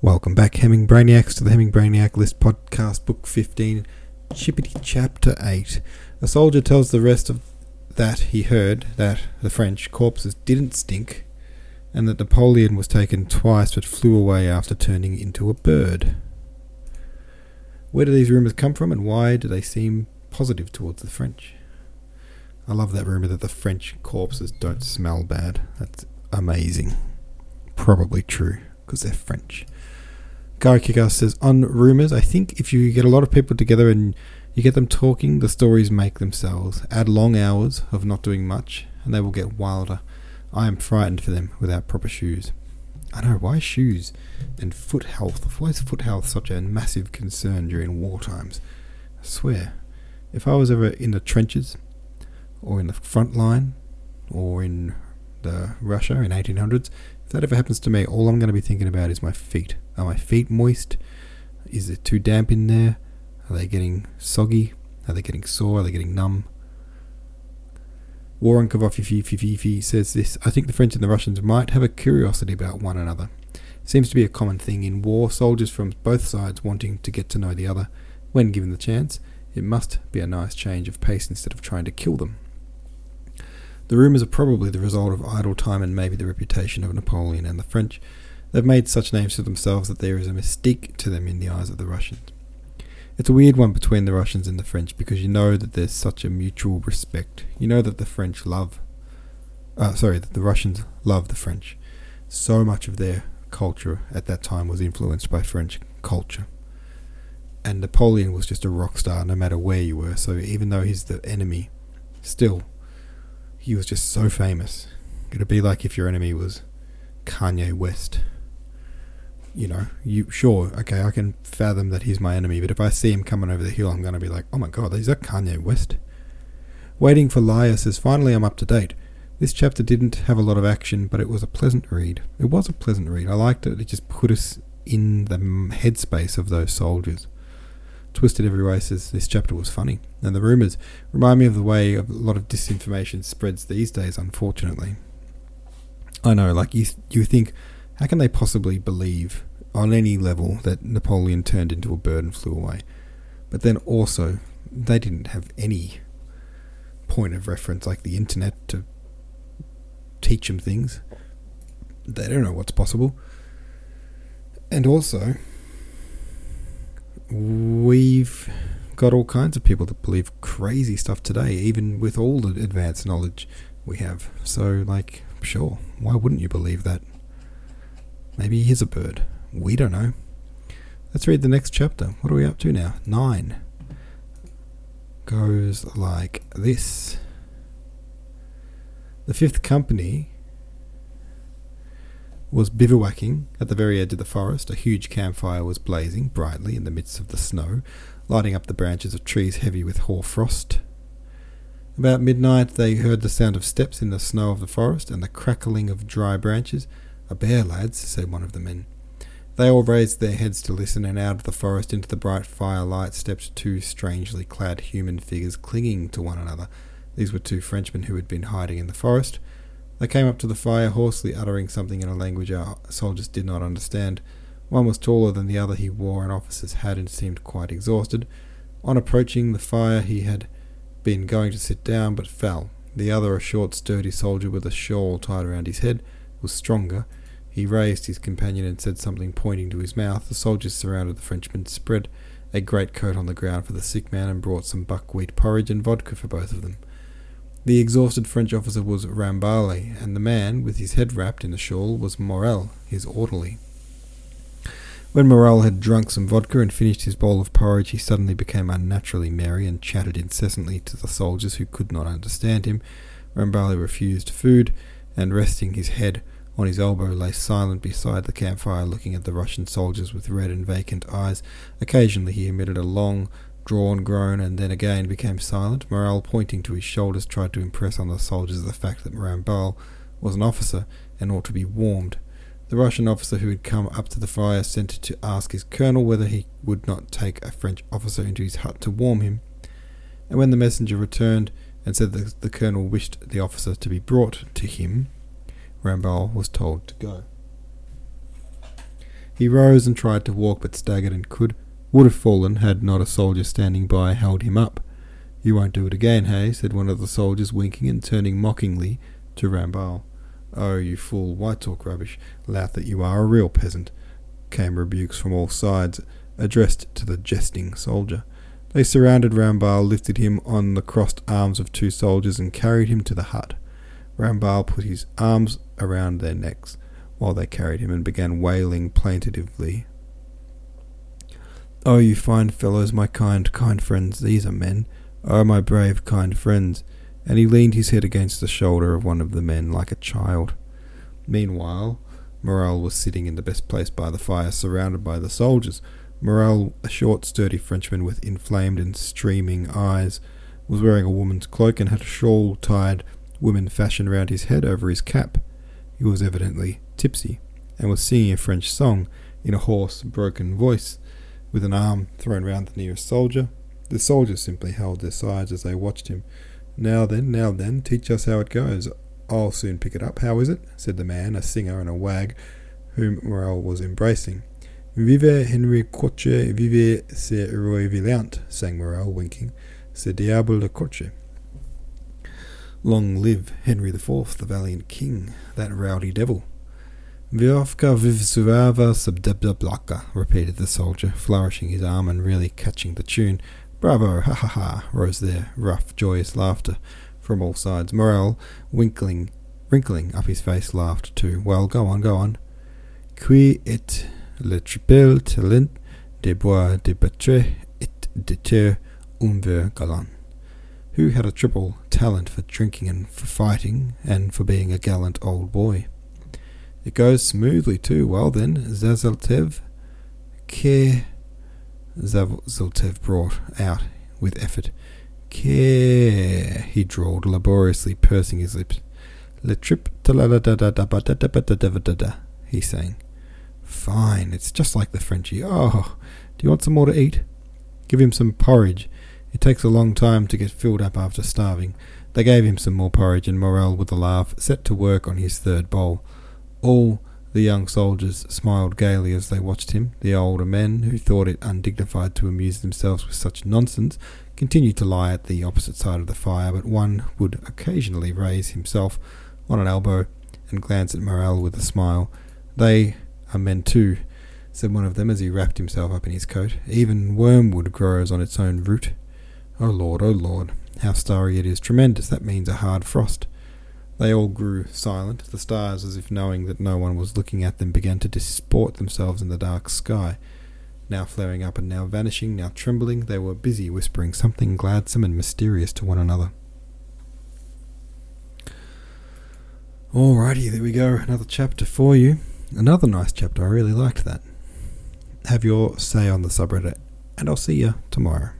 Welcome back, Hemingwaniacs, to the Hemming Brainiac List Podcast, Book 15, Chippity Chapter 8. A soldier tells the rest of that he heard that the French corpses didn't stink and that Napoleon was taken twice but flew away after turning into a bird. Where do these rumours come from and why do they seem positive towards the French? I love that rumour that the French corpses don't smell bad. That's amazing. Probably true because they're French. Gary Kickass says, on rumours, I think if you get a lot of people together and you get them talking, the stories make themselves. Add long hours of not doing much, and they will get wilder. I am frightened for them without proper shoes. I know, why shoes and foot health? Why is foot health such a massive concern during war times? I swear, if I was ever in the trenches, or in the front line, or in the Russia in 1800s, if that ever happens to me, all I'm going to be thinking about is my feet. Are my feet moist? Is it too damp in there? Are they getting soggy? Are they getting sore? Are they getting numb? Warren Kavafifi says this I think the French and the Russians might have a curiosity about one another. Seems to be a common thing in war, soldiers from both sides wanting to get to know the other. When given the chance, it must be a nice change of pace instead of trying to kill them. The rumours are probably the result of idle time and maybe the reputation of Napoleon and the French. They've made such names for themselves that there is a mystique to them in the eyes of the Russians. It's a weird one between the Russians and the French because you know that there's such a mutual respect. You know that the French love, uh, sorry, that the Russians love the French. So much of their culture at that time was influenced by French culture. And Napoleon was just a rock star no matter where you were, so even though he's the enemy, still he was just so famous. It'd be like if your enemy was Kanye West. You know, you sure, okay, I can fathom that he's my enemy, but if I see him coming over the hill, I'm going to be like, oh my god, is that Kanye West? Waiting for Liar says, finally I'm up to date. This chapter didn't have a lot of action, but it was a pleasant read. It was a pleasant read. I liked it. It just put us in the headspace of those soldiers. Twisted Every Way says this chapter was funny, and the rumours remind me of the way a lot of disinformation spreads these days, unfortunately. I know, like, you, you think, how can they possibly believe on any level that Napoleon turned into a bird and flew away? But then also, they didn't have any point of reference like the internet to teach them things. They don't know what's possible. And also, we've got all kinds of people that believe crazy stuff today, even with all the advanced knowledge we have. So, like, sure, why wouldn't you believe that? Maybe he's a bird. We don't know. Let's read the next chapter. What are we up to now? Nine. Goes like this The fifth company was bivouacking at the very edge of the forest. A huge campfire was blazing brightly in the midst of the snow, lighting up the branches of trees heavy with hoar frost. About midnight they heard the sound of steps in the snow of the forest and the crackling of dry branches. A bear, lads, said one of the men. They all raised their heads to listen, and out of the forest into the bright firelight stepped two strangely clad human figures clinging to one another. These were two Frenchmen who had been hiding in the forest. They came up to the fire, hoarsely uttering something in a language our soldiers did not understand. One was taller than the other. He wore an officer's hat and seemed quite exhausted. On approaching the fire, he had been going to sit down, but fell. The other, a short, sturdy soldier with a shawl tied around his head, was stronger. He raised his companion and said something, pointing to his mouth. The soldiers surrounded the Frenchman, spread a great coat on the ground for the sick man, and brought some buckwheat porridge and vodka for both of them. The exhausted French officer was Ramballe, and the man, with his head wrapped in a shawl, was Morel, his orderly. When Morel had drunk some vodka and finished his bowl of porridge, he suddenly became unnaturally merry and chatted incessantly to the soldiers who could not understand him. Ramballe refused food, and resting his head on his elbow, lay silent beside the campfire, looking at the Russian soldiers with red and vacant eyes. Occasionally he emitted a long, drawn groan, and then again became silent. Morel, pointing to his shoulders, tried to impress on the soldiers the fact that Ramballe was an officer and ought to be warmed. The Russian officer who had come up to the fire sent to ask his colonel whether he would not take a French officer into his hut to warm him. And when the messenger returned and said that the colonel wished the officer to be brought to him, Ramballe was told to go. He rose and tried to walk, but staggered and could, would have fallen had not a soldier standing by held him up. You won't do it again, hey? said one of the soldiers, winking and turning mockingly to Ramballe. Oh, you fool, why talk rubbish? Laugh that you are a real peasant, came rebukes from all sides, addressed to the jesting soldier. They surrounded Ramballe, lifted him on the crossed arms of two soldiers, and carried him to the hut. Ramballe put his arms around their necks while they carried him and began wailing plaintively. Oh, you fine fellows, my kind, kind friends, these are men. Oh, my brave, kind friends. And he leaned his head against the shoulder of one of the men like a child. Meanwhile, Morel was sitting in the best place by the fire, surrounded by the soldiers. Morel, a short, sturdy Frenchman with inflamed and streaming eyes, was wearing a woman's cloak and had a shawl tied woman fashion round his head over his cap. He was evidently tipsy, and was singing a French song in a hoarse, broken voice, with an arm thrown round the nearest soldier. The soldiers simply held their sides as they watched him. Now then, now then, teach us how it goes. I'll soon pick it up. How is it? said the man, a singer and a wag, whom Morel was embracing. Vive Henri Quatre, vive ce roi Valiant, sang Morel, winking. Ce diable de Quatre. Long live Henry the Fourth, the valiant king, that rowdy devil. Viovka vivsuava subdebdablaka, repeated the soldier, flourishing his arm and really catching the tune. Bravo, ha ha ha, rose their rough, joyous laughter from all sides. Morel, winkling, wrinkling up his face, laughed too. Well, go on, go on. Qui est le triple talent des bois de battre et de terre un ver galant? Who had a triple talent for drinking and for fighting, and for being a gallant old boy? It goes smoothly too. Well then, Zaletaev, Ke. Zaletaev brought out with effort. Ke. He drawled, laboriously pursing his lips. Le trip he sang. Fine, it's just like the Frenchy. Oh, do you want some more to eat? Give him some porridge. It takes a long time to get filled up after starving. They gave him some more porridge, and Morel, with a laugh, set to work on his third bowl. All the young soldiers smiled gaily as they watched him. The older men, who thought it undignified to amuse themselves with such nonsense, continued to lie at the opposite side of the fire, but one would occasionally raise himself on an elbow and glance at Morel with a smile. They are men too, said one of them as he wrapped himself up in his coat. Even wormwood grows on its own root. Oh Lord, oh Lord, how starry it is. Tremendous, that means a hard frost. They all grew silent. The stars, as if knowing that no one was looking at them, began to disport themselves in the dark sky. Now flaring up and now vanishing, now trembling, they were busy whispering something gladsome and mysterious to one another. Alrighty, there we go. Another chapter for you. Another nice chapter. I really liked that. Have your say on the subreddit, and I'll see you tomorrow.